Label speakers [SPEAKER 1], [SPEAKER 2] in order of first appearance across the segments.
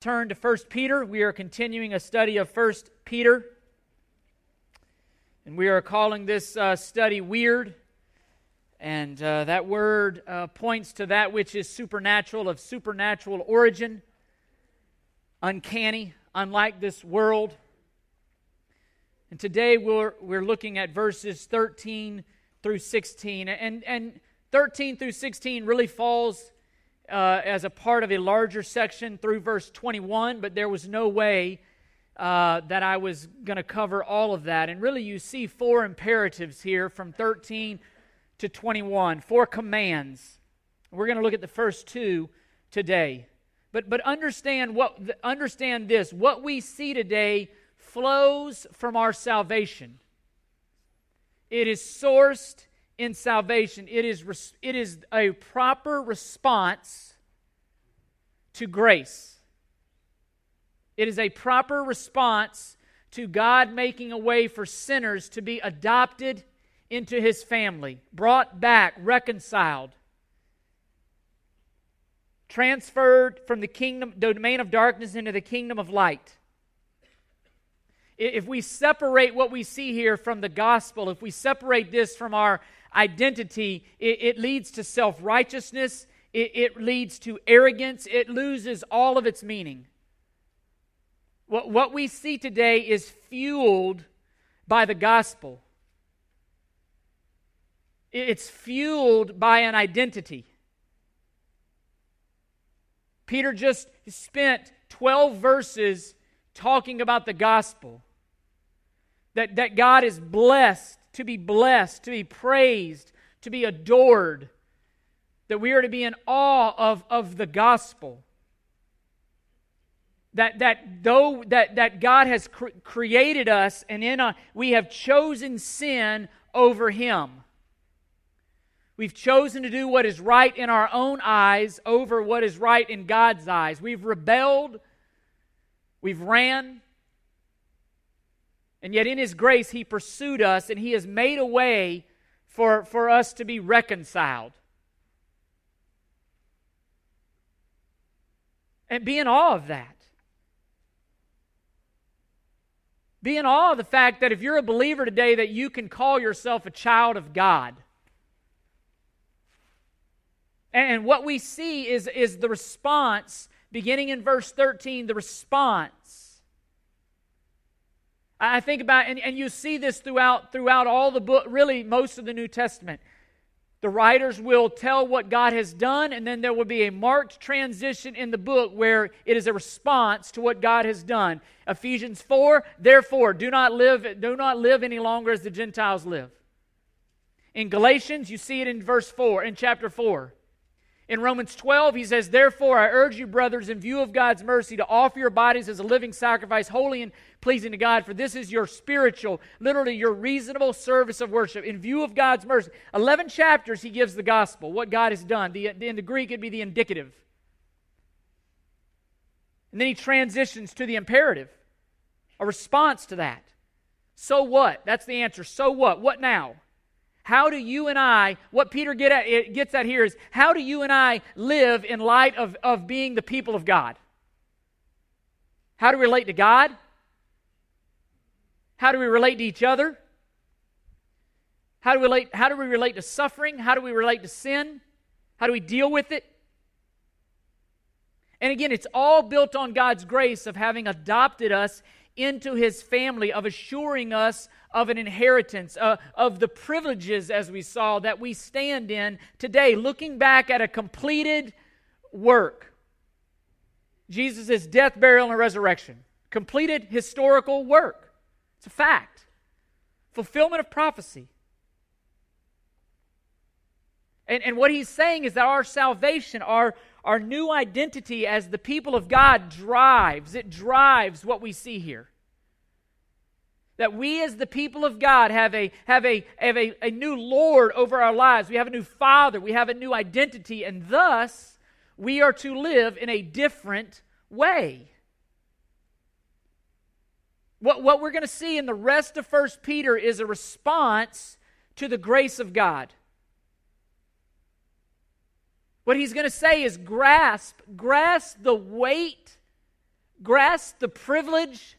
[SPEAKER 1] turn to 1 Peter. We are continuing a study of 1 Peter. And we are calling this uh, study weird. And uh, that word uh, points to that which is supernatural, of supernatural origin, uncanny, unlike this world. And today we're, we're looking at verses 13 through 16. And, and 13 through 16 really falls uh, as a part of a larger section through verse 21, but there was no way uh, that I was going to cover all of that. And really, you see four imperatives here from 13 to 21, four commands. We're going to look at the first two today. But, but understand, what, understand this what we see today flows from our salvation. It is sourced in salvation. It is, it is a proper response to grace. It is a proper response to God making a way for sinners to be adopted into his family, brought back, reconciled, transferred from the kingdom, domain of darkness into the kingdom of light. If we separate what we see here from the gospel, if we separate this from our identity, it, it leads to self righteousness, it, it, leads to arrogance, it loses all of its meaning. What, what we see today is fueled by the gospel. It's fueled by an identity. Peter just spent 12 verses talking about the gospel. That, that God is blessed to be blessed, to be praised, to be adored, that we are to be in awe of, of the gospel. That, that though that, that God has cr- created us and in a, we have chosen sin over him. We've chosen to do what is right in our own eyes over what is right in God's eyes. We've rebelled. We've ran. And yet, in His grace, He pursued us and He has made a way for, for us to be reconciled. And be in awe of that. Be in awe of the fact that if you're a believer today, that you can call yourself a child of God. And what we see is, is the response, beginning in verse 13, the response I think about, and, and you see this throughout, throughout all the book, really most of the New Testament. The writers will tell what God has done, and then there will be a marked transition in the book where it is a response to what God has done. Ephesians 4, therefore, do not live, do not live any longer as the Gentiles live. In Galatians, you see it in verse 4, in chapter 4. In Romans 12, he says, Therefore, I urge you, brothers, in view of God's mercy, to offer your bodies as a living sacrifice, holy and pleasing to God, for this is your spiritual, literally your reasonable service of worship. In view of God's mercy. 11 chapters, he gives the gospel, what God has done. The, in the Greek, it'd be the indicative. And then he transitions to the imperative, a response to that. So what? That's the answer. So what? What now? How do you and I, what Peter get at, gets at here is, how do you and I live in light of, of being the people of God? How do we relate to God? How do we relate to each other? How do we relate, how do we relate to suffering? How do we relate to sin? How do we deal with it? And again, it's all built on God's grace of having adopted us into his family, of assuring us of an inheritance, uh, of the privileges, as we saw, that we stand in today, looking back at a completed work. Jesus' death, burial, and resurrection. Completed historical work. It's a fact. Fulfillment of prophecy. And, and what he's saying is that our salvation, our, our new identity as the people of God drives, it drives what we see here that we as the people of God have a have a have a, a new Lord over our lives. We have a new Father, we have a new identity, and thus we are to live in a different way. What, what we're going to see in the rest of First Peter is a response to the grace of God. What he's going to say is grasp, grasp the weight grasp the privilege,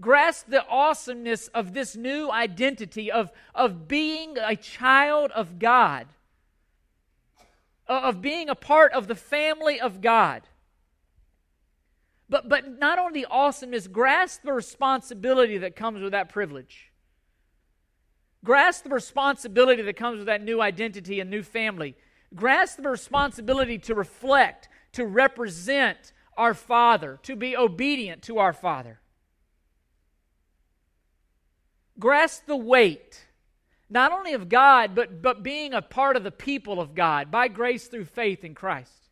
[SPEAKER 1] grasp the awesomeness of this new identity of, of being a child of God, of being a part of the family of God. But, but not only the awesomeness, grasp the responsibility that comes with that privilege. Grasp the responsibility that comes with that new identity and new family. Grasp the responsibility to reflect, to represent our Father, to be obedient to our Father. Grasp the weight, not only of God, but, but being a part of the people of God by grace through faith in Christ.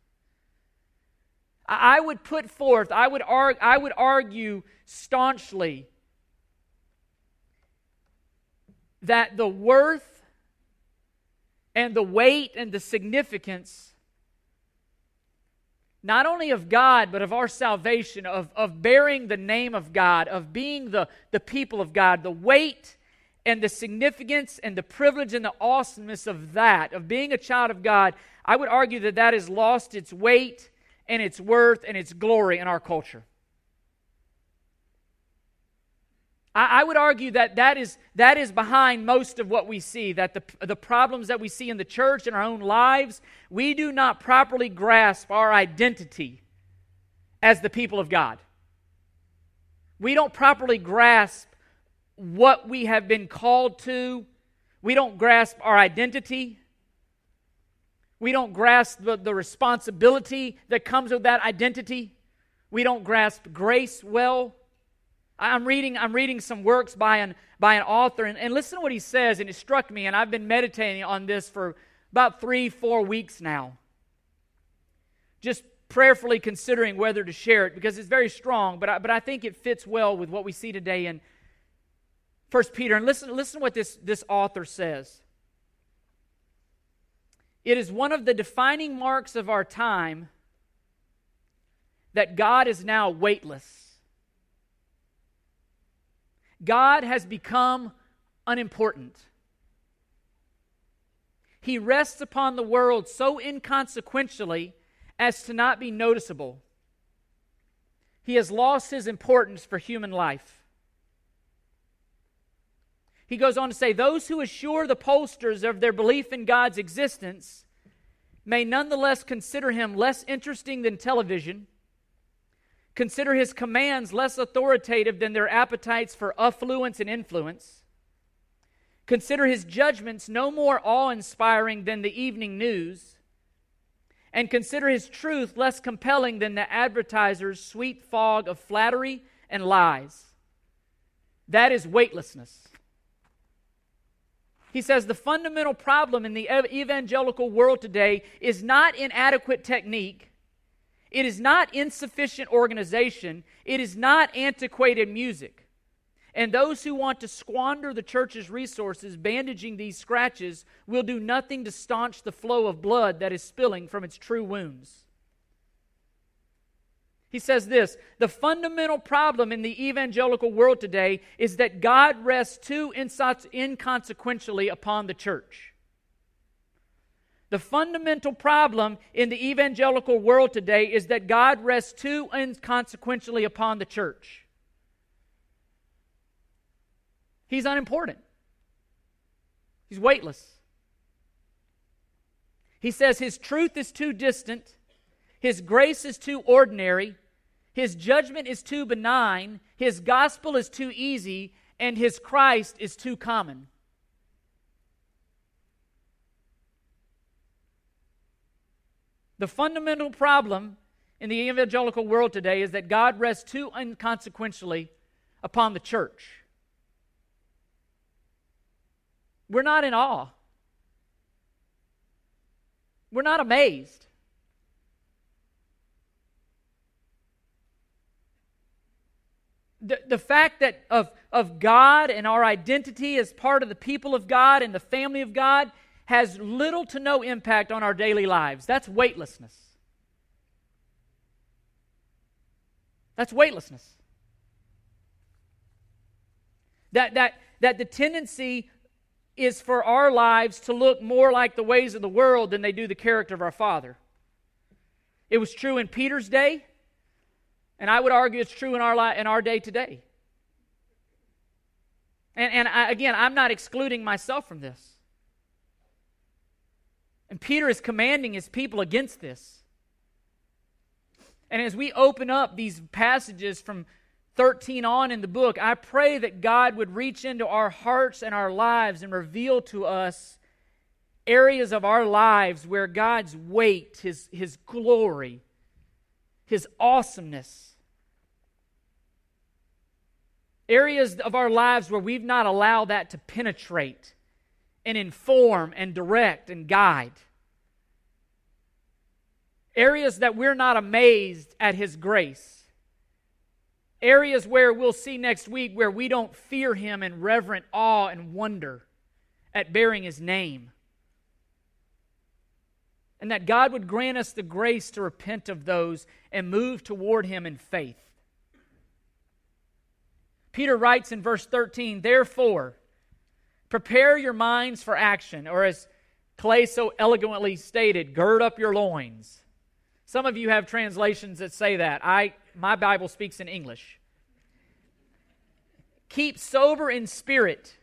[SPEAKER 1] I would put forth, I would, argue, I would argue staunchly that the worth and the weight and the significance not only of God, but of our salvation, of, of bearing the name of God, of being the, the people of God, the weight and the significance and the privilege and the awesomeness of that, of being a child of God, I would argue that that has lost its weight and its worth and its glory in our culture. I, I would argue that that is, that is behind most of what we see, that the, the problems that we see in the church and our own lives, we do not properly grasp our identity as the people of God. We don't properly grasp what we have been called to. We don't grasp our identity. We don't grasp the, the responsibility that comes with that identity. We don't grasp grace well. I'm reading, I'm reading some works by an, by an author, and, and listen to what he says, and it struck me, and I've been meditating on this for about three, four weeks now. Just prayerfully considering whether to share it because it's very strong, but I, but I think it fits well with what we see today in 1 Peter. And listen, listen to what this, this author says. It is one of the defining marks of our time that God is now weightless. God has become unimportant. He rests upon the world so inconsequentially as to not be noticeable. He has lost his importance for human life. He goes on to say those who assure the pollsters of their belief in God's existence may nonetheless consider him less interesting than television Consider his commands less authoritative than their appetites for affluence and influence. Consider his judgments no more awe inspiring than the evening news. And consider his truth less compelling than the advertiser's sweet fog of flattery and lies. That is weightlessness. He says the fundamental problem in the evangelical world today is not inadequate technique it is not insufficient organization. It is not antiquated music. And those who want to squander the church's resources bandaging these scratches will do nothing to staunch the flow of blood that is spilling from its true wounds. He says this The fundamental problem in the evangelical world today is that God rests too inconsequentially upon the church. The fundamental problem in the evangelical world today is that God rests too inconsequentially upon the church. He's unimportant, he's weightless. He says his truth is too distant, his grace is too ordinary, his judgment is too benign, his gospel is too easy, and his Christ is too common. The fundamental problem in the evangelical world today is that God rests too inconsequentially upon the church. We're not in awe. We're not amazed. The, the fact that of, of God and our identity as part of the people of God and the family of God has little to no impact on our daily lives. That's weightlessness. That's weightlessness. That, that, that the tendency is for our lives to look more like the ways of the world than they do the character of our Father. It was true in Peter's day, And I would argue it's true in our, li- in our day today. And, and I, again, I'm not excluding myself from this. And Peter is commanding his people against this. And as we open up these passages from 13 on in the book, I pray that God would reach into our hearts and our lives and reveal to us areas of our lives where God's weight, His, His glory, His awesomeness, areas of our lives where we've not allowed that to penetrate and inform and direct and guide. Areas that we're not amazed at His grace. Areas where we'll see next week where we don't fear Him in reverent awe and wonder at bearing His name. And that God would grant us the grace to repent of those and move toward Him in faith. Peter writes in verse 13, Therefore, prepare your minds for action, or as Clay so eloquently stated, gird up your loins. Some of you have translations that say that. I, my Bible speaks in English. Keep sober in spirit.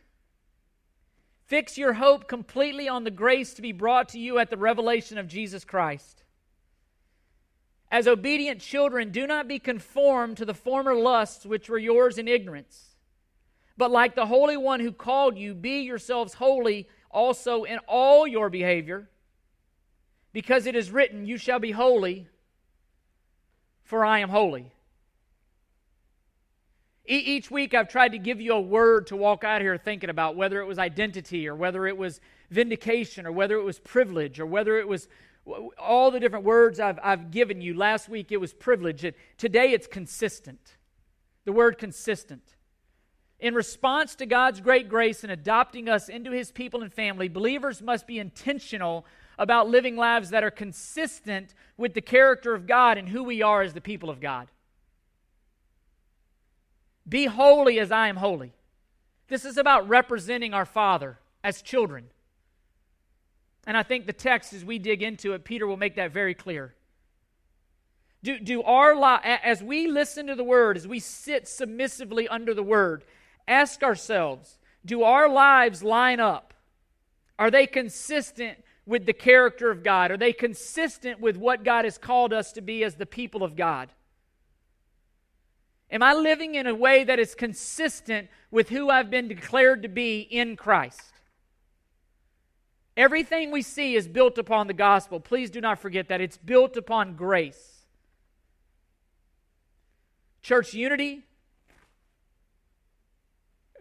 [SPEAKER 1] Fix your hope completely on the grace to be brought to you at the revelation of Jesus Christ. As obedient children, do not be conformed to the former lusts which were yours in ignorance. But like the Holy One who called you, be yourselves holy also in all your behavior, because it is written, You shall be holy, for I am holy. E- each week I've tried to give you a word to walk out here thinking about, whether it was identity or whether it was vindication or whether it was privilege or whether it was all the different words I've, I've given you. Last week it was privilege. Today it's consistent. The word consistent. In response to God's great grace in adopting us into his people and family, believers must be intentional about living lives that are consistent with the character of God and who we are as the people of God. Be holy as I am holy. This is about representing our Father as children. And I think the text, as we dig into it, Peter will make that very clear. Do, do our li- as we listen to the word, as we sit submissively under the word, ask ourselves, do our lives line up? Are they consistent with the character of God? Are they consistent with what God has called us to be as the people of God? Am I living in a way that is consistent with who I've been declared to be in Christ? Everything we see is built upon the gospel. Please do not forget that. It's built upon grace. Church unity.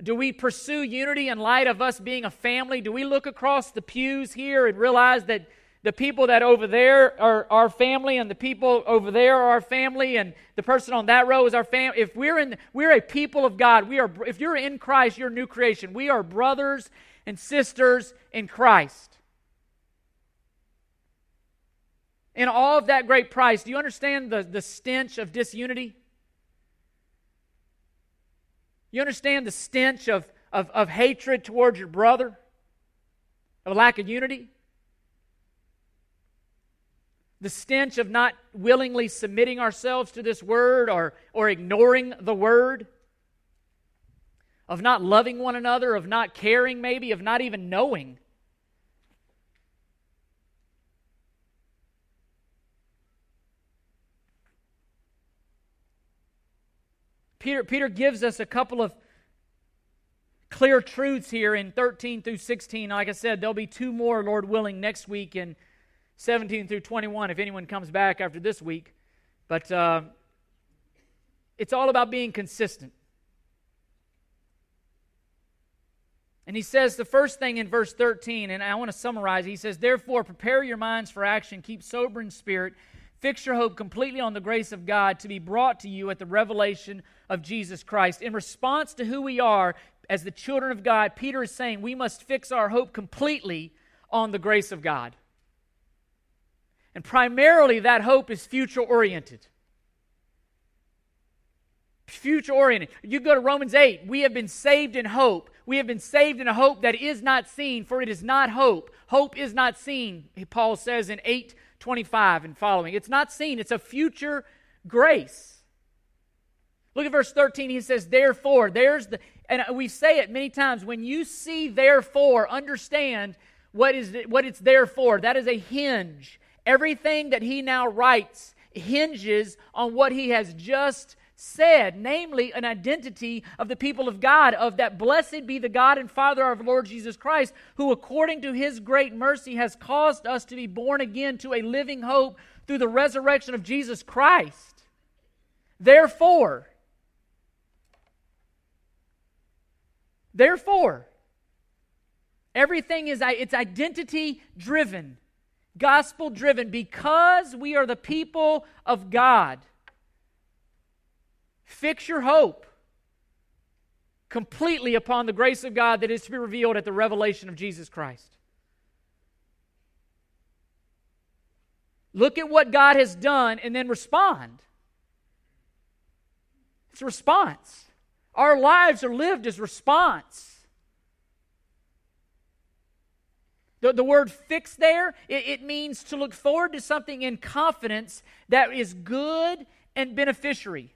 [SPEAKER 1] Do we pursue unity in light of us being a family? Do we look across the pews here and realize that the people that over there are our family and the people over there are our family and the person on that row is our family if we're in we're a people of god we are if you're in christ you're new creation we are brothers and sisters in Christ. In all of that great price, do you understand the, the stench of disunity? You understand the stench of, of, of hatred towards your brother? Of lack of unity? The stench of not willingly submitting ourselves to this word or, or ignoring the word? of not loving one another, of not caring, maybe, of not even knowing. Peter, Peter gives us a couple of clear truths here in 13 through 16. Like I said, there'll be two more, Lord willing, next week in 17 through 21 if anyone comes back after this week. But uh, it's all about being consistent. And he says the first thing in verse 13, and I want to summarize. He says, Therefore, prepare your minds for action, keep sober in spirit, fix your hope completely on the grace of God to be brought to you at the revelation of Jesus Christ. In response to who we are as the children of God, Peter is saying we must fix our hope completely on the grace of God. And primarily, that hope is future oriented future oriented. You go to Romans 8, we have been saved in hope. We have been saved in a hope that is not seen, for it is not hope. Hope is not seen, Paul says in 8 25 and following. It's not seen, it's a future grace. Look at verse 13. He says, Therefore, there's the, and we say it many times. When you see therefore, understand what, is, what it's there for. That is a hinge. Everything that he now writes hinges on what he has just said, namely an identity of the people of God, of that blessed be the God and Father of our Lord Jesus Christ, who according to his great mercy has caused us to be born again to a living hope through the resurrection of Jesus Christ. Therefore, therefore, everything is it's identity driven, gospel driven because we are the people of God. Fix your hope completely upon the grace of God that is to be revealed at the revelation of Jesus Christ. Look at what God has done and then respond. It's a response. Our lives are lived as response. The, the word fix there, it, it means to look forward to something in confidence that is good and beneficiary.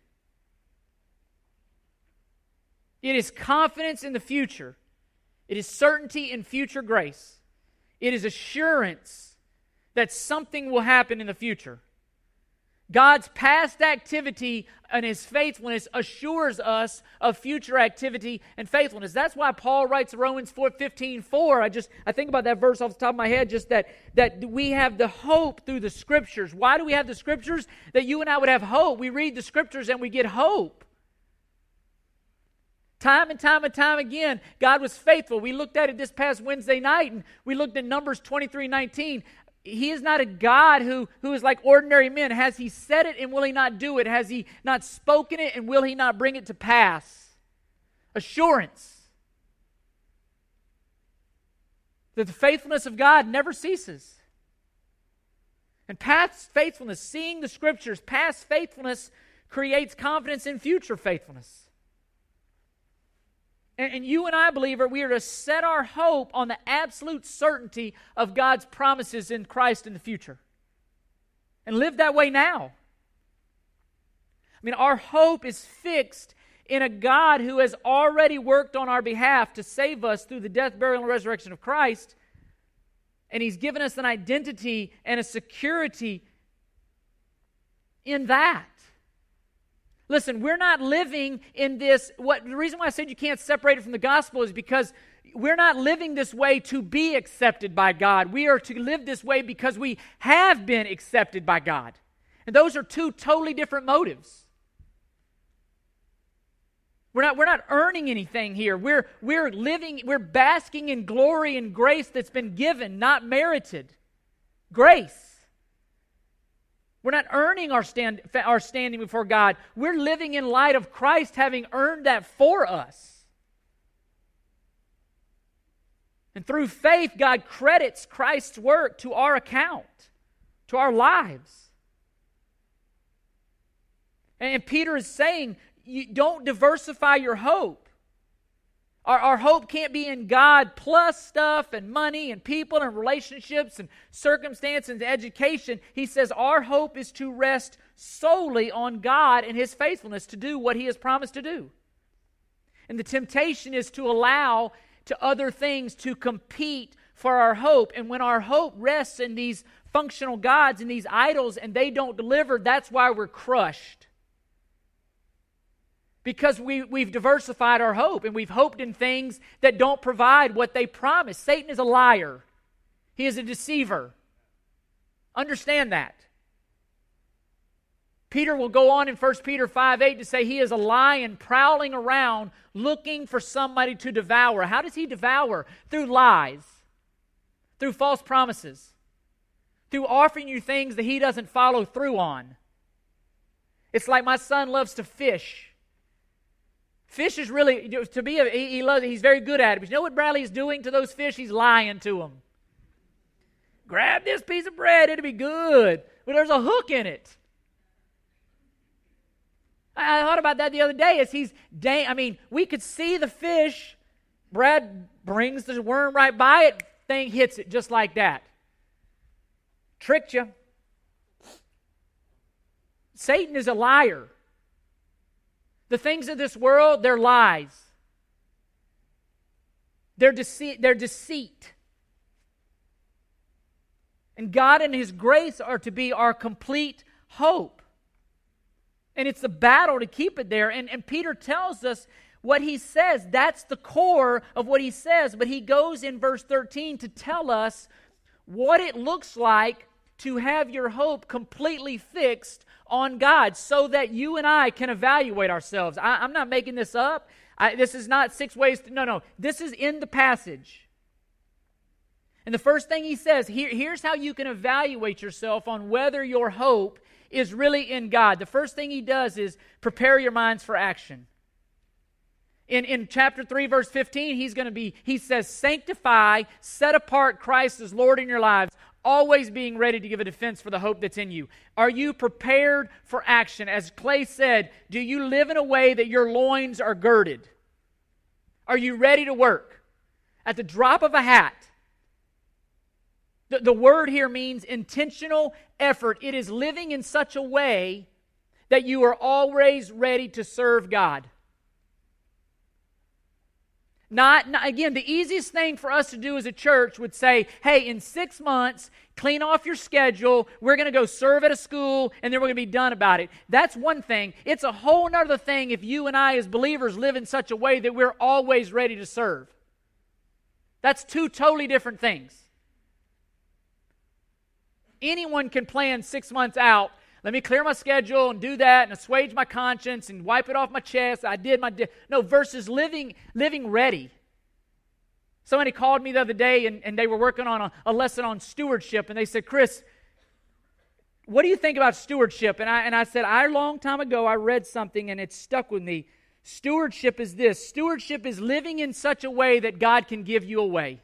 [SPEAKER 1] It is confidence in the future. It is certainty in future grace. It is assurance that something will happen in the future. God's past activity and his faithfulness assures us of future activity and faithfulness. That's why Paul writes Romans 4 15, 4. I just I think about that verse off the top of my head, just that that we have the hope through the scriptures. Why do we have the scriptures? That you and I would have hope. We read the scriptures and we get hope. Time and time and time again, God was faithful. We looked at it this past Wednesday night and we looked at Numbers 23 19. He is not a God who, who is like ordinary men. Has He said it and will He not do it? Has He not spoken it and will He not bring it to pass? Assurance that the faithfulness of God never ceases. And past faithfulness, seeing the scriptures, past faithfulness creates confidence in future faithfulness. And, and you and I, believer, we are to set our hope on the absolute certainty of God's promises in Christ in the future. And live that way now. I mean, our hope is fixed in a God who has already worked on our behalf to save us through the death, burial, and resurrection of Christ. And He's given us an identity and a security in that. Listen, we're not living in this. What the reason why I said you can't separate it from the gospel is because we're not living this way to be accepted by God. We are to live this way because we have been accepted by God. And those are two totally different motives. We're not, we're not earning anything here. We're, we're living, we're basking in glory and grace that's been given, not merited. Grace. We're not earning our, stand, our standing before God. We're living in light of Christ having earned that for us. And through faith, God credits Christ's work to our account, to our lives. And Peter is saying, you don't diversify your hope. Our, our hope can't be in God plus stuff and money and people and relationships and circumstance and education. He says our hope is to rest solely on God and His faithfulness to do what He has promised to do. And the temptation is to allow to other things to compete for our hope. And when our hope rests in these functional gods and these idols and they don't deliver, that's why we're crushed because we, we've diversified our hope and we've hoped in things that don't provide what they promise. Satan is a liar, he is a deceiver. Understand that. Peter will go on in 1 Peter 5 8 to say he is a lion prowling around looking for somebody to devour. How does he devour? Through lies, through false promises, through offering you things that he doesn't follow through on. It's like my son loves to fish. Fish is really, to be, a, he, he loves, he's very good at it. But you know what Bradley is doing to those fish? He's lying to them. Grab this piece of bread, it'll be good. But there's a hook in it. I thought about that the other day as he's, dang, I mean, we could see the fish. Brad brings the worm right by it, thing hits it just like that. Tricked you. Satan is a liar. The things of this world, they're lies. They're deceit. They're deceit. And God and His grace are to be our complete hope. And it's a battle to keep it there. And, and Peter tells us what he says. That's the core of what he says. But he goes in verse 13 to tell us what it looks like to have your hope completely fixed on God so that you and I can evaluate ourselves. I, am not making this up. I, this is not six ways to, no, no. This is in the passage. And the first thing he says here, here's how you can evaluate yourself on whether your hope is really in God. The first thing he does is prepare your minds for action. In, in chapter 3, verse 15, he's going to be, he says, sanctify, set apart Christ as Lord in your lives, always being ready to give a defense for the hope that's in you. Are you prepared for action? As Clay said, do you live in a way that your loins are girded? Are you ready to work? At the drop of a hat, the, the word here means intentional effort. It is living in such a way that you are always ready to serve God. Not, not, again, the easiest thing for us to do as a church would say, hey, in six months, clean off your schedule. We're going to go serve at a school, and then we're going to be done about it. That's one thing. It's a whole other thing if you and I, as believers, live in such a way that we're always ready to serve. That's two totally different things. Anyone can plan six months out. Let me clear my schedule and do that and assuage my conscience and wipe it off my chest. I did my di-. no versus living living ready. Somebody called me the other day and, and they were working on a, a lesson on stewardship and they said, Chris, what do you think about stewardship? And I and I said, I long time ago I read something and it stuck with me. Stewardship is this. Stewardship is living in such a way that God can give you away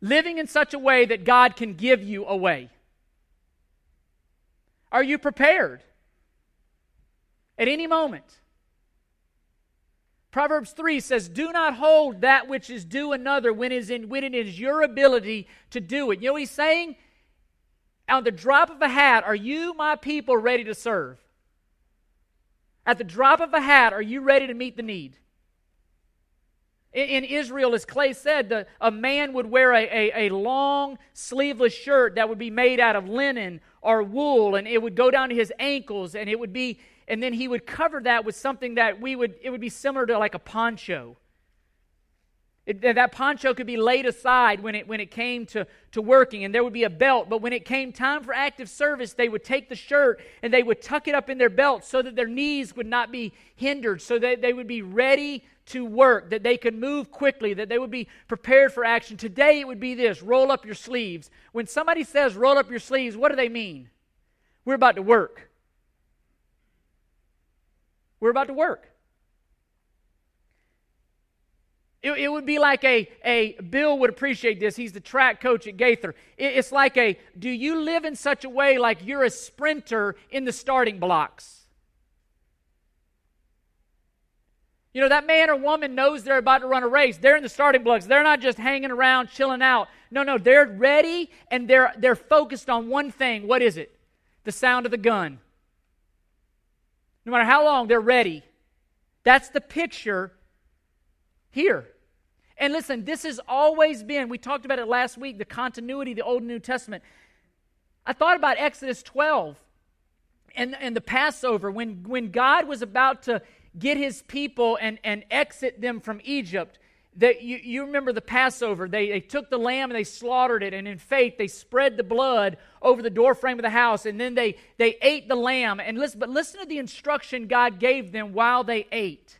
[SPEAKER 1] living in such a way that God can give you away? Are you prepared at any moment? Proverbs 3 says, Do not hold that which is due another when it is, in, when it is your ability to do it. You know what he's saying? On the drop of a hat, are you, my people, ready to serve? At the drop of a hat, are you ready to meet the need? In Israel, as Clay said, the, a man would wear a, a, a, long sleeveless shirt that would be made out of linen or wool, and it would go down to his ankles, and it would be, and then he would cover that with something that we would, it would be similar to like a poncho. It, that poncho could be laid aside when it, when it came to, to working, and there would be a belt. But when it came time for active service, they would take the shirt and they would tuck it up in their belt so that their knees would not be hindered, so that they would be ready to work, that they could move quickly, that they would be prepared for action. Today it would be this roll up your sleeves. When somebody says roll up your sleeves, what do they mean? We're about to work. We're about to work. It, it, would be like a, a, Bill would appreciate this. He's the track coach at Gaither. It, it's like a, do you live in such a way like you're a sprinter in the starting blocks? You know, that man or woman knows they're about to run a race. They're in the starting blocks. They're not just hanging around, chilling out. No, no, they're ready and they're, they're focused on one thing. What is it? The sound of the gun. No matter how long, they're ready. That's the picture here. And listen, this has always been, we talked about it last week, the continuity of the Old and New Testament. I thought about Exodus 12 and, and the Passover when, when God was about to get his people and, and exit them from Egypt. That you, you remember the Passover. They, they took the lamb and they slaughtered it, and in faith they spread the blood over the doorframe of the house, and then they, they ate the lamb. And listen, but listen to the instruction God gave them while they ate.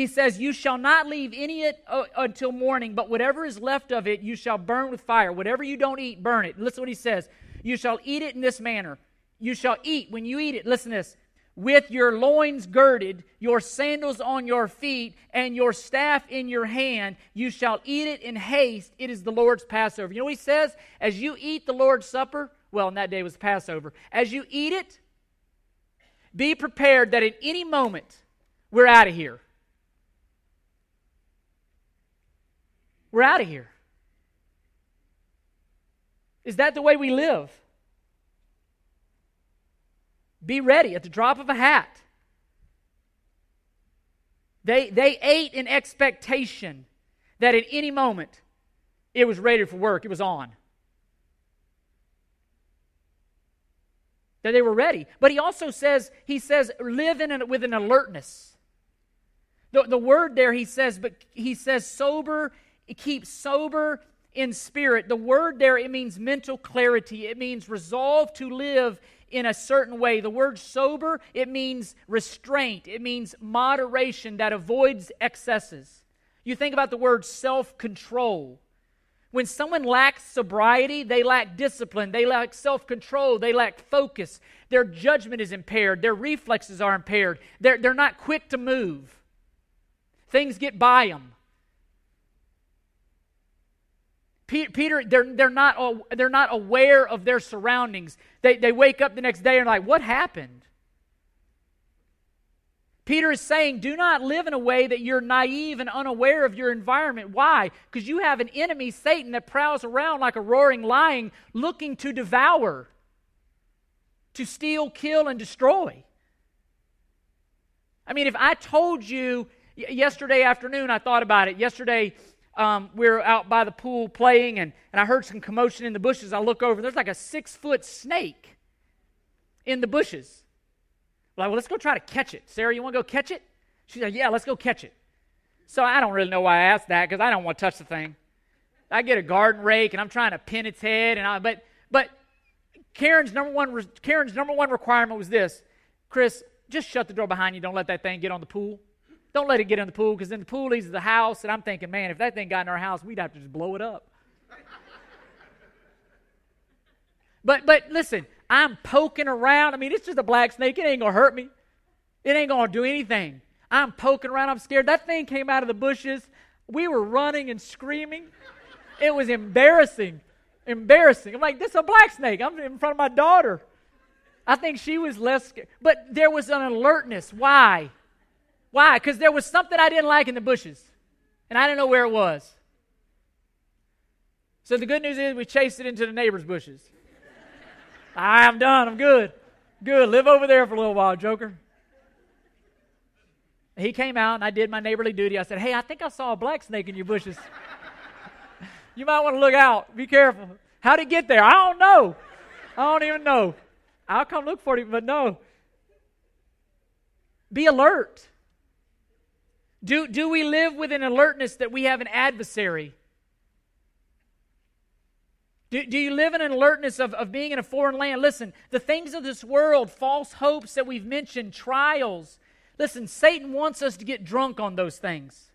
[SPEAKER 1] He says, You shall not leave any it uh, until morning, but whatever is left of it you shall burn with fire. Whatever you don't eat, burn it. Listen what he says. You shall eat it in this manner. You shall eat, when you eat it, listen this, with your loins girded, your sandals on your feet, and your staff in your hand. You shall eat it in haste. It is the Lord's Passover. You know what he says? As you eat the Lord's Supper, well, in that day was Passover. As you eat it, be prepared that at any moment we're out of here. We're out of here. Is that the way we live? Be ready at the drop of a hat. They, they ate in expectation that at any moment it was ready for work, it was on. That they were ready. But he also says, he says, live in an, with an alertness. The, the word there, he says, but he says sober, keep sober in spirit. The word there, it means mental clarity. It means resolve to live in a certain way. The word sober, it means restraint. It means moderation that avoids excesses. You think about the word self control. When someone lacks sobriety, they lack discipline, they lack self control, they lack focus. Their judgment is impaired, their reflexes are impaired, they're, they're not quick to move. Things get by them. Peter, they're, they're, not, they're not aware of their surroundings. They, they wake up the next day and like, What happened? Peter is saying, Do not live in a way that you're naive and unaware of your environment. Why? Because you have an enemy, Satan, that prowls around like a roaring lion looking to devour, to steal, kill, and destroy. I mean, if I told you yesterday afternoon, I thought about it. Yesterday, um, we are out by the pool playing, and, and I heard some commotion in the bushes. I look over, there's like a six foot snake in the bushes. I'm like, well, let's go try to catch it. Sarah, you want to go catch it? She's like, yeah, let's go catch it. So I don't really know why I asked that because I don't want to touch the thing. I get a garden rake and I'm trying to pin its head, and I, but but Karen's number one Karen's number one requirement was this: Chris, just shut the door behind you. Don't let that thing get on the pool. Don't let it get in the pool because then the pool leads to the house. And I'm thinking, man, if that thing got in our house, we'd have to just blow it up. but but listen, I'm poking around. I mean, it's just a black snake. It ain't gonna hurt me. It ain't gonna do anything. I'm poking around. I'm scared. That thing came out of the bushes. We were running and screaming. It was embarrassing. Embarrassing. I'm like, this is a black snake. I'm in front of my daughter. I think she was less scared. But there was an alertness. Why? Why? Because there was something I didn't like in the bushes, and I didn't know where it was. So the good news is we chased it into the neighbor's bushes. I'm done. I'm good. Good. Live over there for a little while, Joker. He came out and I did my neighborly duty. I said, Hey, I think I saw a black snake in your bushes. you might want to look out. Be careful. How'd it get there? I don't know. I don't even know. I'll come look for it, but no. Be alert. Do, do we live with an alertness that we have an adversary? Do, do you live in an alertness of, of being in a foreign land? Listen, the things of this world, false hopes that we've mentioned, trials. Listen, Satan wants us to get drunk on those things.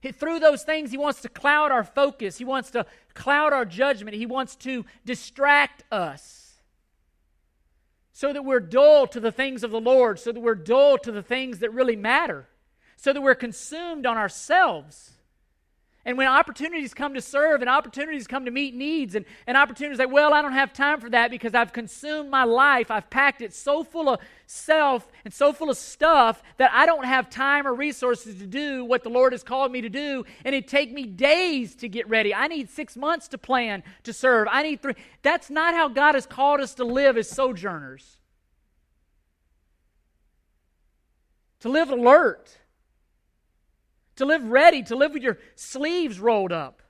[SPEAKER 1] He, through those things, he wants to cloud our focus. He wants to cloud our judgment. He wants to distract us so that we're dull to the things of the Lord, so that we're dull to the things that really matter, so that we're consumed on ourselves. And when opportunities come to serve and opportunities come to meet needs and, and opportunities like, well, I don't have time for that because I've consumed my life. I've packed it so full of self and so full of stuff that I don't have time or resources to do what the Lord has called me to do. And it'd take me days to get ready. I need six months to plan to serve. I need three. That's not how God has called us to live as sojourners. To live alert. To live ready. To live with your sleeves rolled up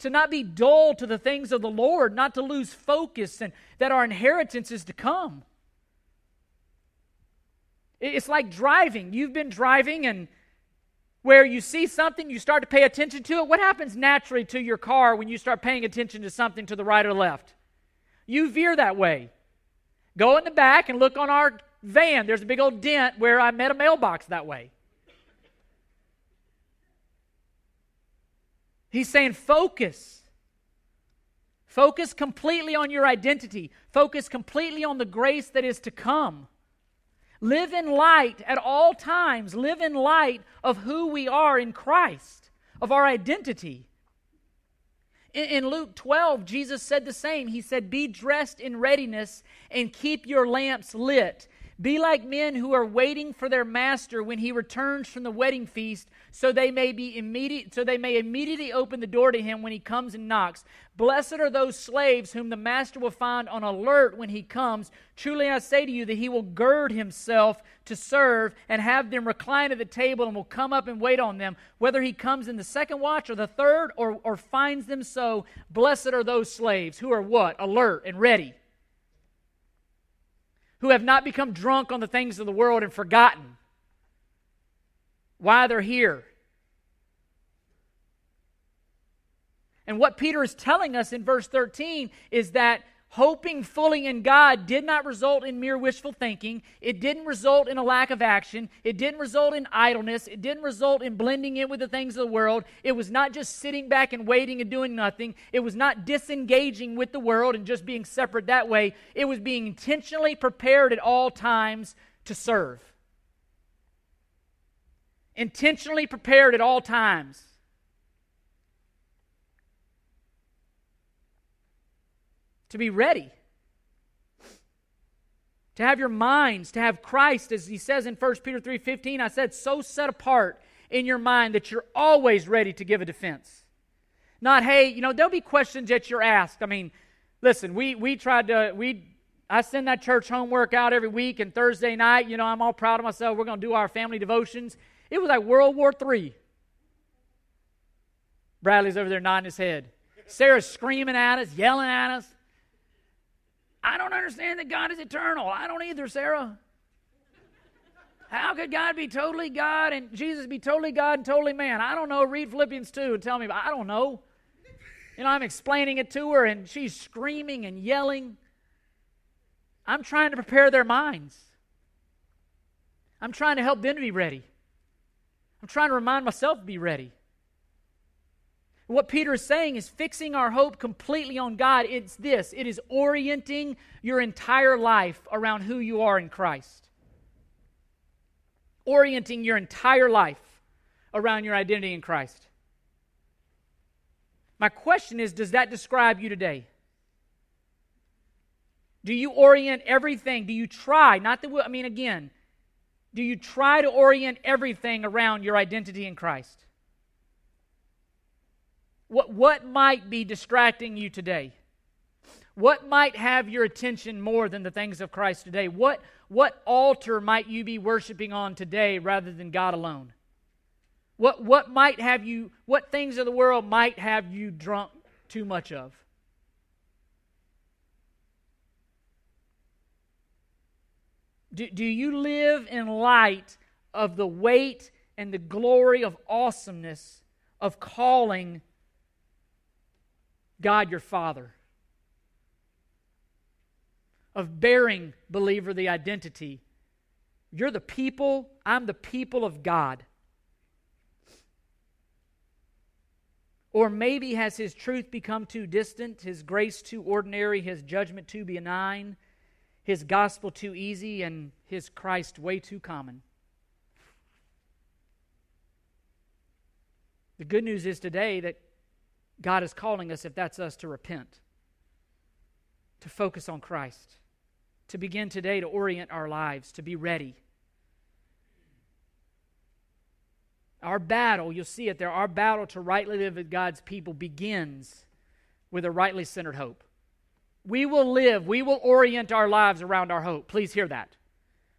[SPEAKER 1] to not be dull to the things of the Lord, not to lose focus, and that our inheritance is to come. It's like driving. You've been driving, and where you see something, you start to pay attention to it. What happens naturally to your car when you start paying attention to something to the right or left? You veer that way. Go in the back and look on our van. There's a big old dent where I met a mailbox that way. He's saying, focus. Focus completely on your identity. Focus completely on the grace that is to come. Live in light at all times. Live in light of who we are in Christ, of our identity. In, in, Luke 12, Jesus said the same. He said, Be dressed in readiness and keep your lamps lit. Be like men who are waiting for their master when he returns from the wedding feast, so they may be immediate so they may immediately open the door to him when he comes and knocks. Blessed are those slaves whom the master will find on alert when he comes. Truly I say to you that he will gird himself to serve and have them recline at the table and will come up and wait on them, whether he comes in the second watch or the third or, or finds them so. Blessed are those slaves who are what? Alert and ready who have not become drunk on the things of the world and forgotten why they're here. And what Peter is telling us in verse 13 is that hoping fully in God did not result in mere wishful thinking. It didn't result in a lack of action. It didn't result in idleness. It didn't result in blending in with the things of the world. It was not just sitting back and waiting and doing nothing. It was not disengaging with the world and just being separate that way. It was being intentionally prepared at all times to serve. Intentionally prepared at all times. To be ready. To have your minds, to have Christ, as he says in 1 Peter 3:15, I said, so set apart in your mind that you're always ready to give a defense. Not, hey, you know, there'll be questions that you're asked. I mean, listen, we we tried to we I send that church homework out every week, and Thursday night, you know, I'm all proud of myself. We're to do our family devotions. It was like World War III. Bradley's over there nodding his head. Sarah's screaming at us, yelling at us. I don't understand that God is eternal. I don't either, Sarah. How could God be totally God and Jesus be totally God and totally man? I don't know. Read Philippians 2 and tell me. I don't know. You know, I'm explaining it to her and she's screaming and yelling. I'm trying to prepare their minds. I'm trying to help them to be ready. I'm trying to remind myself to be ready. What Peter is saying is fixing our hope completely on God. It's this it is orienting your entire life around who you are in Christ. Orienting your entire life around your identity in Christ. My question is Does that describe you today? Do you orient everything? Do you try? Not that, I mean, again, do you try to orient everything around your identity in Christ? What, what might be distracting you today? What might have your attention more than the things of Christ today? What, what altar might you be worshiping on today rather than God alone? What, what might have you, what things of the world might have you drunk too much of? Do, do you live in light of the weight and the glory of awesomeness of calling God your Father, of bearing, believer, the identity. You're the people, I'm the people of God. Or maybe has his truth become too distant, his grace too ordinary, his judgment too benign, his gospel too easy, and his Christ way too common? The good news is today that God is calling us, if that's us, to repent, to focus on Christ, to begin today to orient our lives, to be ready. Our battle, you'll see it there, our battle to rightly live with God's people begins with a rightly centered hope. We will live, we will orient our lives around our hope. Please hear that.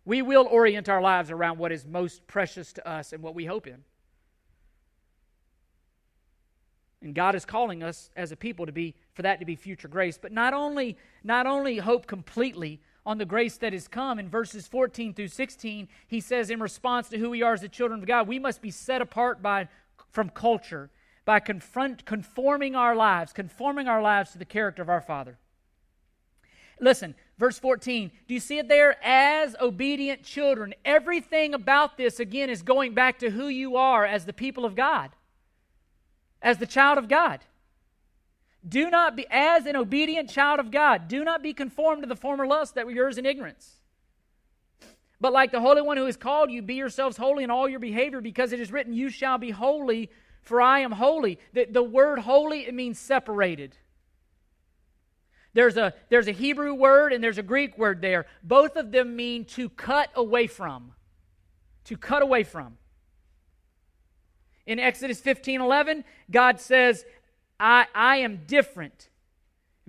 [SPEAKER 1] We will orient our lives around what is most precious to us and what we hope in. And God is calling us as a people to be for that to be future grace. But not only not only hope completely on the grace that has come in verses 14 through 16, he says in response to who we are as the children of God, we must be set apart by from culture by confront, conforming our lives, conforming our lives to the character of our Father. Listen, verse 14. Do you see it there? As obedient children. Everything about this, again, is going back to who you are as the people of God as the child of God. Do not be, as an obedient child of God, do not be conformed to the former lusts that were yours in ignorance. But like the Holy One who has called you, be yourselves holy in all your behavior, because it is written, You shall be holy, for I am holy. The, the word holy, it means separated. There's a, there's a Hebrew word and there's a Greek word there. Both of them mean to cut away from. To cut away from. In Exodus 15 11, God says, I, I am different.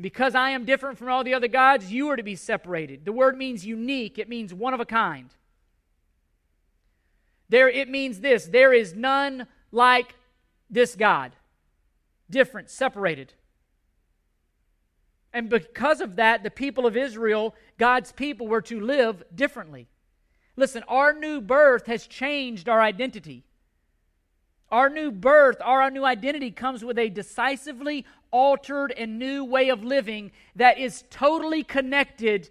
[SPEAKER 1] Because I am different from all the other gods, you are to be separated. The word means unique, it means one of a kind. There it means this there is none like this God. Different, separated. And because of that, the people of Israel, God's people, were to live differently. Listen, our new birth has changed our identity. Our new birth, our new identity comes with a decisively altered and new way of living that is totally connected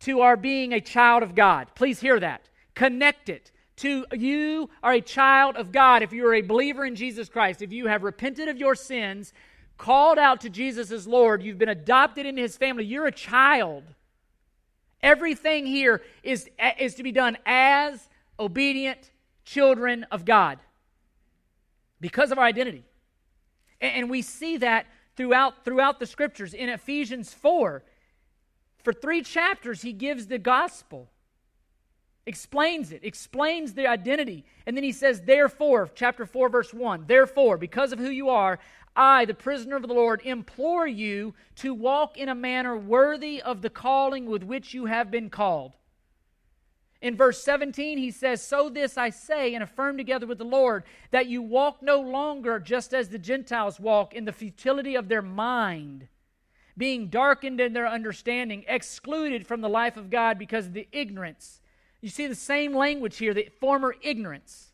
[SPEAKER 1] to our being a child of God. Please hear that. Connected to you are a child of God if you are a believer in Jesus Christ. If you have repented of your sins, called out to Jesus as Lord, you've been adopted into his family, you're a child. Everything here is, is to be done as obedient children of God because of our identity. And, and we see that throughout, throughout the scriptures. In Ephesians 4, for three chapters, he gives the gospel explains it, explains the identity. And then he says, Therefore, chapter 4, verse 1, therefore, because of who you are, I, the prisoner of the Lord, implore you to walk in a manner worthy of the calling with which you have been called. In verse 17, he says, So this I say and affirm together with the Lord, that you walk no longer just as the Gentiles walk in the futility of their mind, being darkened in their understanding, excluded from the life of God because of the ignorance you see the same language here, the former ignorance.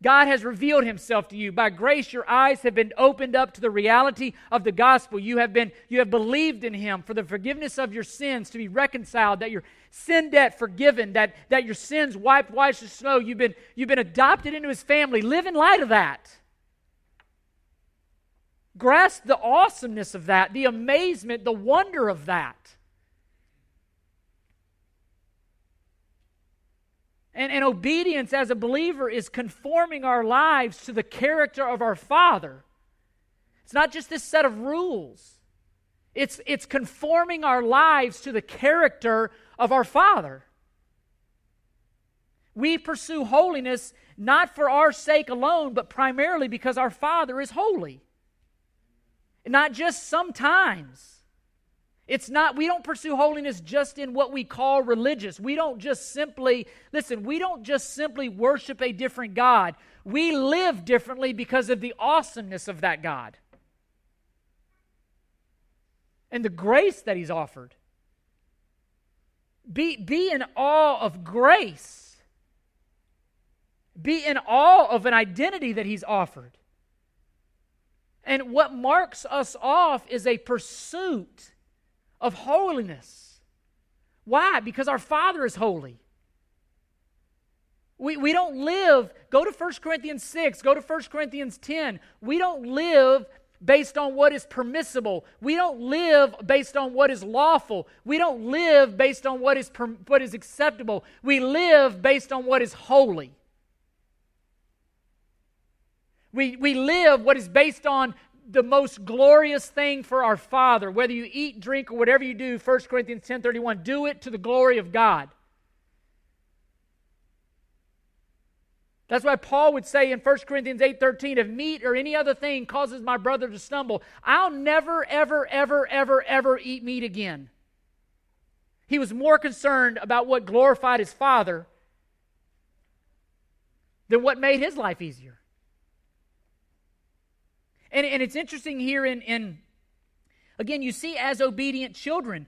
[SPEAKER 1] God has revealed himself to you. By grace, your eyes have been opened up to the reality of the gospel. You have been, you have believed in him for the forgiveness of your sins, to be reconciled, that your sin debt forgiven, that, that your sins wiped white as snow. You've been, you've been adopted into his family. Live in light of that. Grasp the awesomeness of that, the amazement, the wonder of that. And, and obedience as a believer is conforming our lives to the character of our Father. It's not just this set of rules, it's, it's conforming our lives to the character of our Father. We pursue holiness not for our sake alone, but primarily because our Father is holy. Not just sometimes. It's not, we don't pursue holiness just in what we call religious. We don't just simply, listen, we don't just simply worship a different God. We live differently because of the awesomeness of that God and the grace that He's offered. Be, be in awe of grace, be in awe of an identity that He's offered. And what marks us off is a pursuit of holiness. Why? Because our Father is holy. We, we don't live, go to 1 Corinthians 6, go to 1 Corinthians 10. We don't live based on what is permissible. We don't live based on what is lawful. We don't live based on what is, per, what is acceptable. We live based on what is holy. We, we live what is based on the most glorious thing for our Father, whether you eat, drink, or whatever you do, 1 Corinthians 10:31, do it to the glory of God. That's why Paul would say in 1 Corinthians 8:13, if meat or any other thing causes my brother to stumble, I'll never, ever, ever, ever, ever eat meat again. He was more concerned about what glorified his father than what made his life easier. And, and it's interesting here in, in, again, you see as obedient children.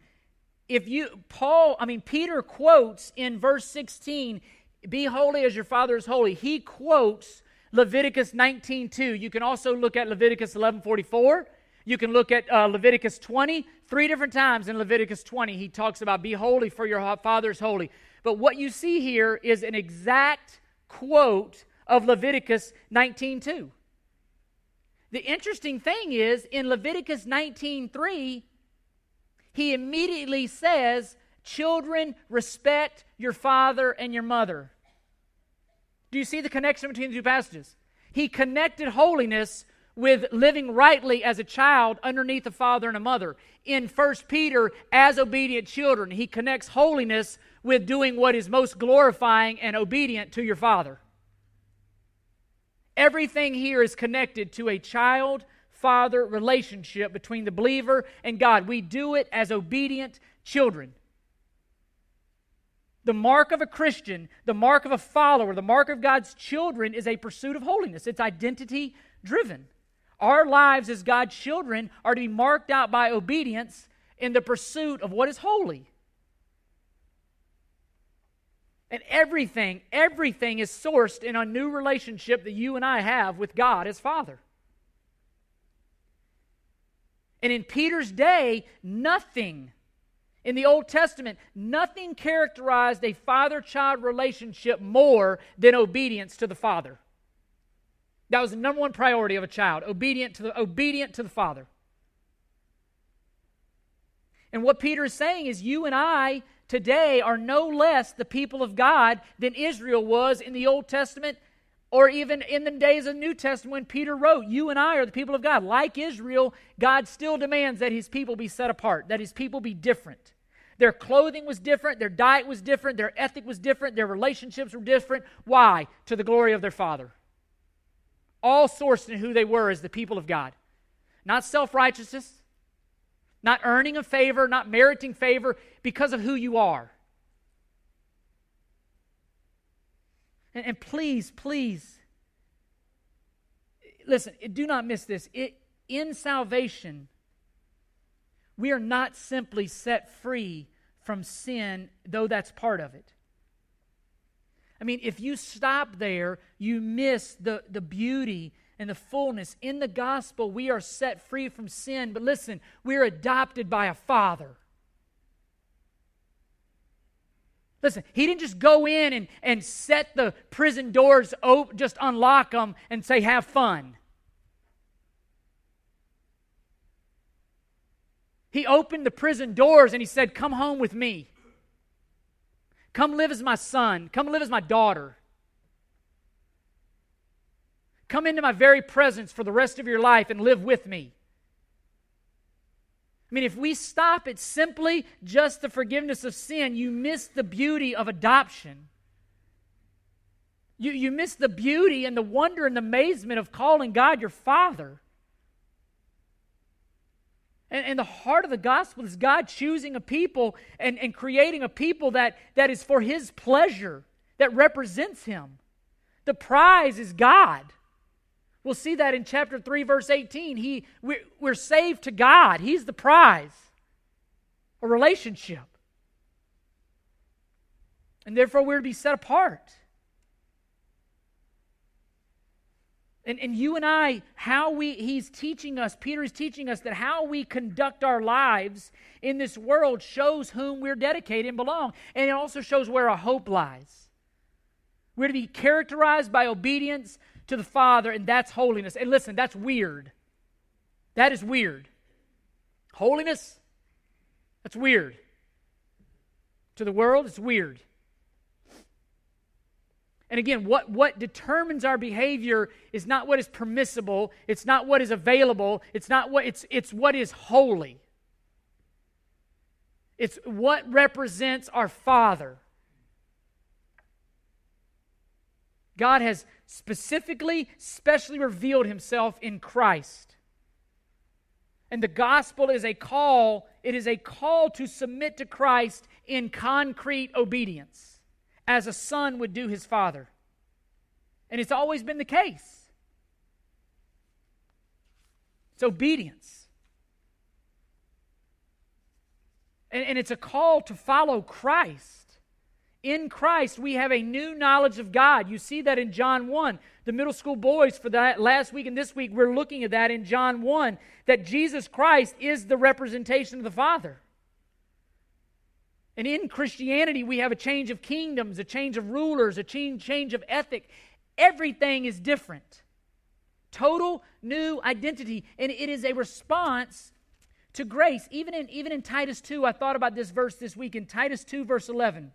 [SPEAKER 1] If you, Paul, I mean, Peter quotes in verse 16, be holy as your father is holy. He quotes Leviticus 19.2. You can also look at Leviticus 11.44. You can look at uh, Leviticus 20. Three different times in Leviticus 20, he talks about be holy for your father is holy. But what you see here is an exact quote of Leviticus 19.2. The interesting thing is in Leviticus 19:3, he immediately says, "Children, respect your father and your mother." Do you see the connection between the two passages? He connected holiness with living rightly as a child underneath a father and a mother. In 1 Peter, as obedient children, he connects holiness with doing what is most glorifying and obedient to your father. Everything here is connected to a child father relationship between the believer and God. We do it as obedient children. The mark of a Christian, the mark of a follower, the mark of God's children is a pursuit of holiness. It's identity driven. Our lives as God's children are to be marked out by obedience in the pursuit of what is holy. And everything, everything is sourced in a new relationship that you and I have with God as Father. And in Peter's day, nothing in the Old Testament, nothing characterized a father child relationship more than obedience to the Father. That was the number one priority of a child obedient to the, obedient to the Father. And what Peter is saying is, you and I today are no less the people of God than Israel was in the Old Testament or even in the days of the New Testament when Peter wrote. You and I are the people of God. Like Israel, God still demands that his people be set apart, that his people be different. Their clothing was different, their diet was different, their ethic was different, their relationships were different. Why? To the glory of their Father. All sourced in who they were as the people of God. Not self righteousness, not earning a favor, not meriting favor, because of who you are. And, and please, please, listen, do not miss this. It, in salvation, we are not simply set free from sin, though that's part of it. I mean, if you stop there, you miss the, the beauty and the fullness. In the gospel, we are set free from sin, but listen, we're adopted by a father. Listen, he didn't just go in and, and set the prison doors, open, just unlock them and say, have fun. He opened the prison doors and he said, Come home with me. Come live as my son. Come live as my daughter. Come into my very presence for the rest of your life and live with me. I mean, if we stop at simply just the forgiveness of sin, you miss the beauty of adoption. You, you miss the beauty and the wonder and the amazement of calling God your Father. And, and the heart of the gospel is God choosing a people and, and creating a people that, that is for His pleasure, that represents Him. The prize is God. We'll see that in chapter 3, verse 18. He, we're, we're saved to God, He's the prize, a relationship. And therefore, we're to be set apart. And, and you and I, how we, he's teaching us, Peter is teaching us that how we conduct our lives in this world shows whom we're dedicated and belong. And it also shows where our hope lies. We're to be characterized by obedience to the Father, and that's holiness. And listen, that's weird. That is weird. Holiness? That's weird. To the world, it's weird. And again, what, what determines our behavior is not what is permissible, it's not what is available, it's not what it's it's what is holy. It's what represents our Father. God has specifically, specially revealed himself in Christ. And the gospel is a call, it is a call to submit to Christ in concrete obedience, as a son would do his father. And it's always been the case. It's obedience. And, and it's a call to follow Christ. In Christ, we have a new knowledge of God. You see that in John 1. The middle school boys for that last week and this week, we're looking at that in John 1 that Jesus Christ is the representation of the Father. And in Christianity, we have a change of kingdoms, a change of rulers, a change of ethic. Everything is different. Total new identity. And it is a response to grace. Even in, even in Titus 2, I thought about this verse this week in Titus 2, verse 11.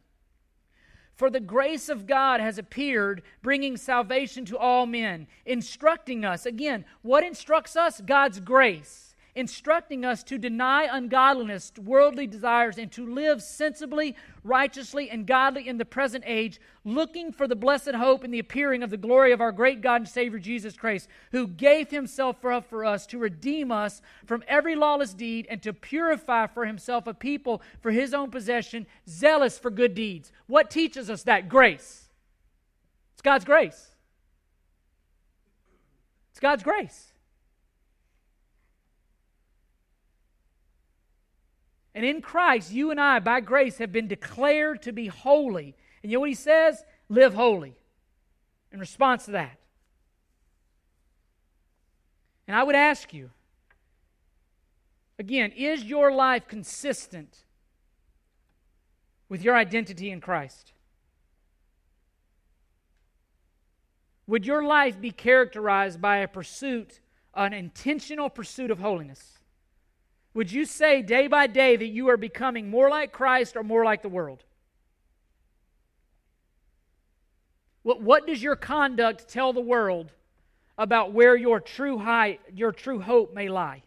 [SPEAKER 1] For the grace of God has appeared, bringing salvation to all men, instructing us. Again, what instructs us? God's grace instructing us to deny ungodliness, worldly desires, and to live sensibly, righteously, and godly in the present age, looking for the blessed hope and the appearing of the glory of our great God and Savior Jesus Christ, who gave himself up for us to redeem us from every lawless deed and to purify for himself a people for his own possession, zealous for good deeds. What teaches us that? Grace. It's God's grace. It's God's grace. And in Christ, you and I, by grace, have been declared to be holy. And you know what he says? Live holy. In response to that. And I would ask you again, is your life consistent with your identity in Christ? Would your life be characterized by a pursuit, an intentional pursuit of holiness? Would you say day by day that you are becoming more like Christ or more like the world? What, what does your conduct tell the world about where your true high, your true hope may lie?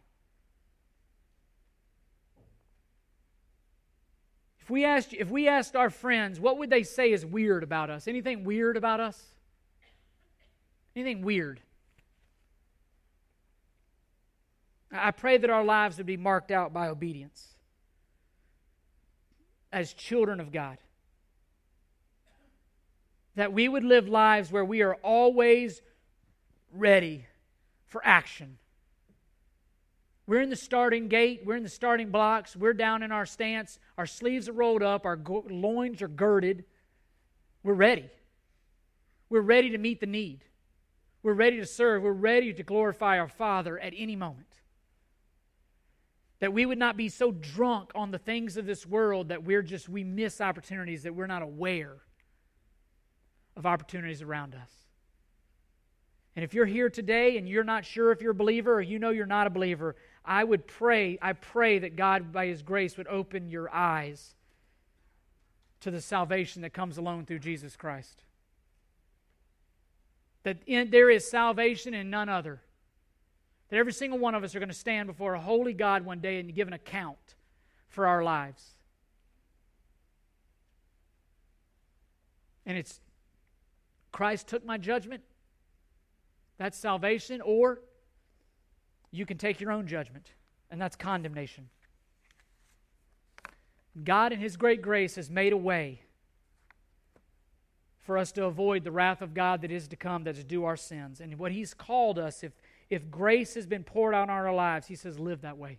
[SPEAKER 1] If we asked if we asked our friends, what would they say is weird about us? Anything weird about us? Anything weird? I pray that our lives would be marked out by obedience as children of God. That we would live lives where we are always ready for action. We're in the starting gate, we're in the starting blocks, we're down in our stance, our sleeves are rolled up, our go- loins are girded. We're ready. We're ready to meet the need. We're ready to serve. We're ready to glorify our Father at any moment. That we would not be so drunk on the things of this world that we're just, we miss opportunities, that we're not aware of opportunities around us. And if you're here today and you're not sure if you're a believer or you know you're not a believer, I would pray, I pray that God, by His grace, would open your eyes to the salvation that comes alone through Jesus Christ. That in, there is salvation in none other. That every single one of us are going to stand before a holy God one day and give an account for our lives. And it's Christ took my judgment. That's salvation, or you can take your own judgment, and that's condemnation. God, in His great grace, has made a way for us to avoid the wrath of God that is to come, that is due our sins. And what He's called us, if if grace has been poured out on our lives, he says, live that way.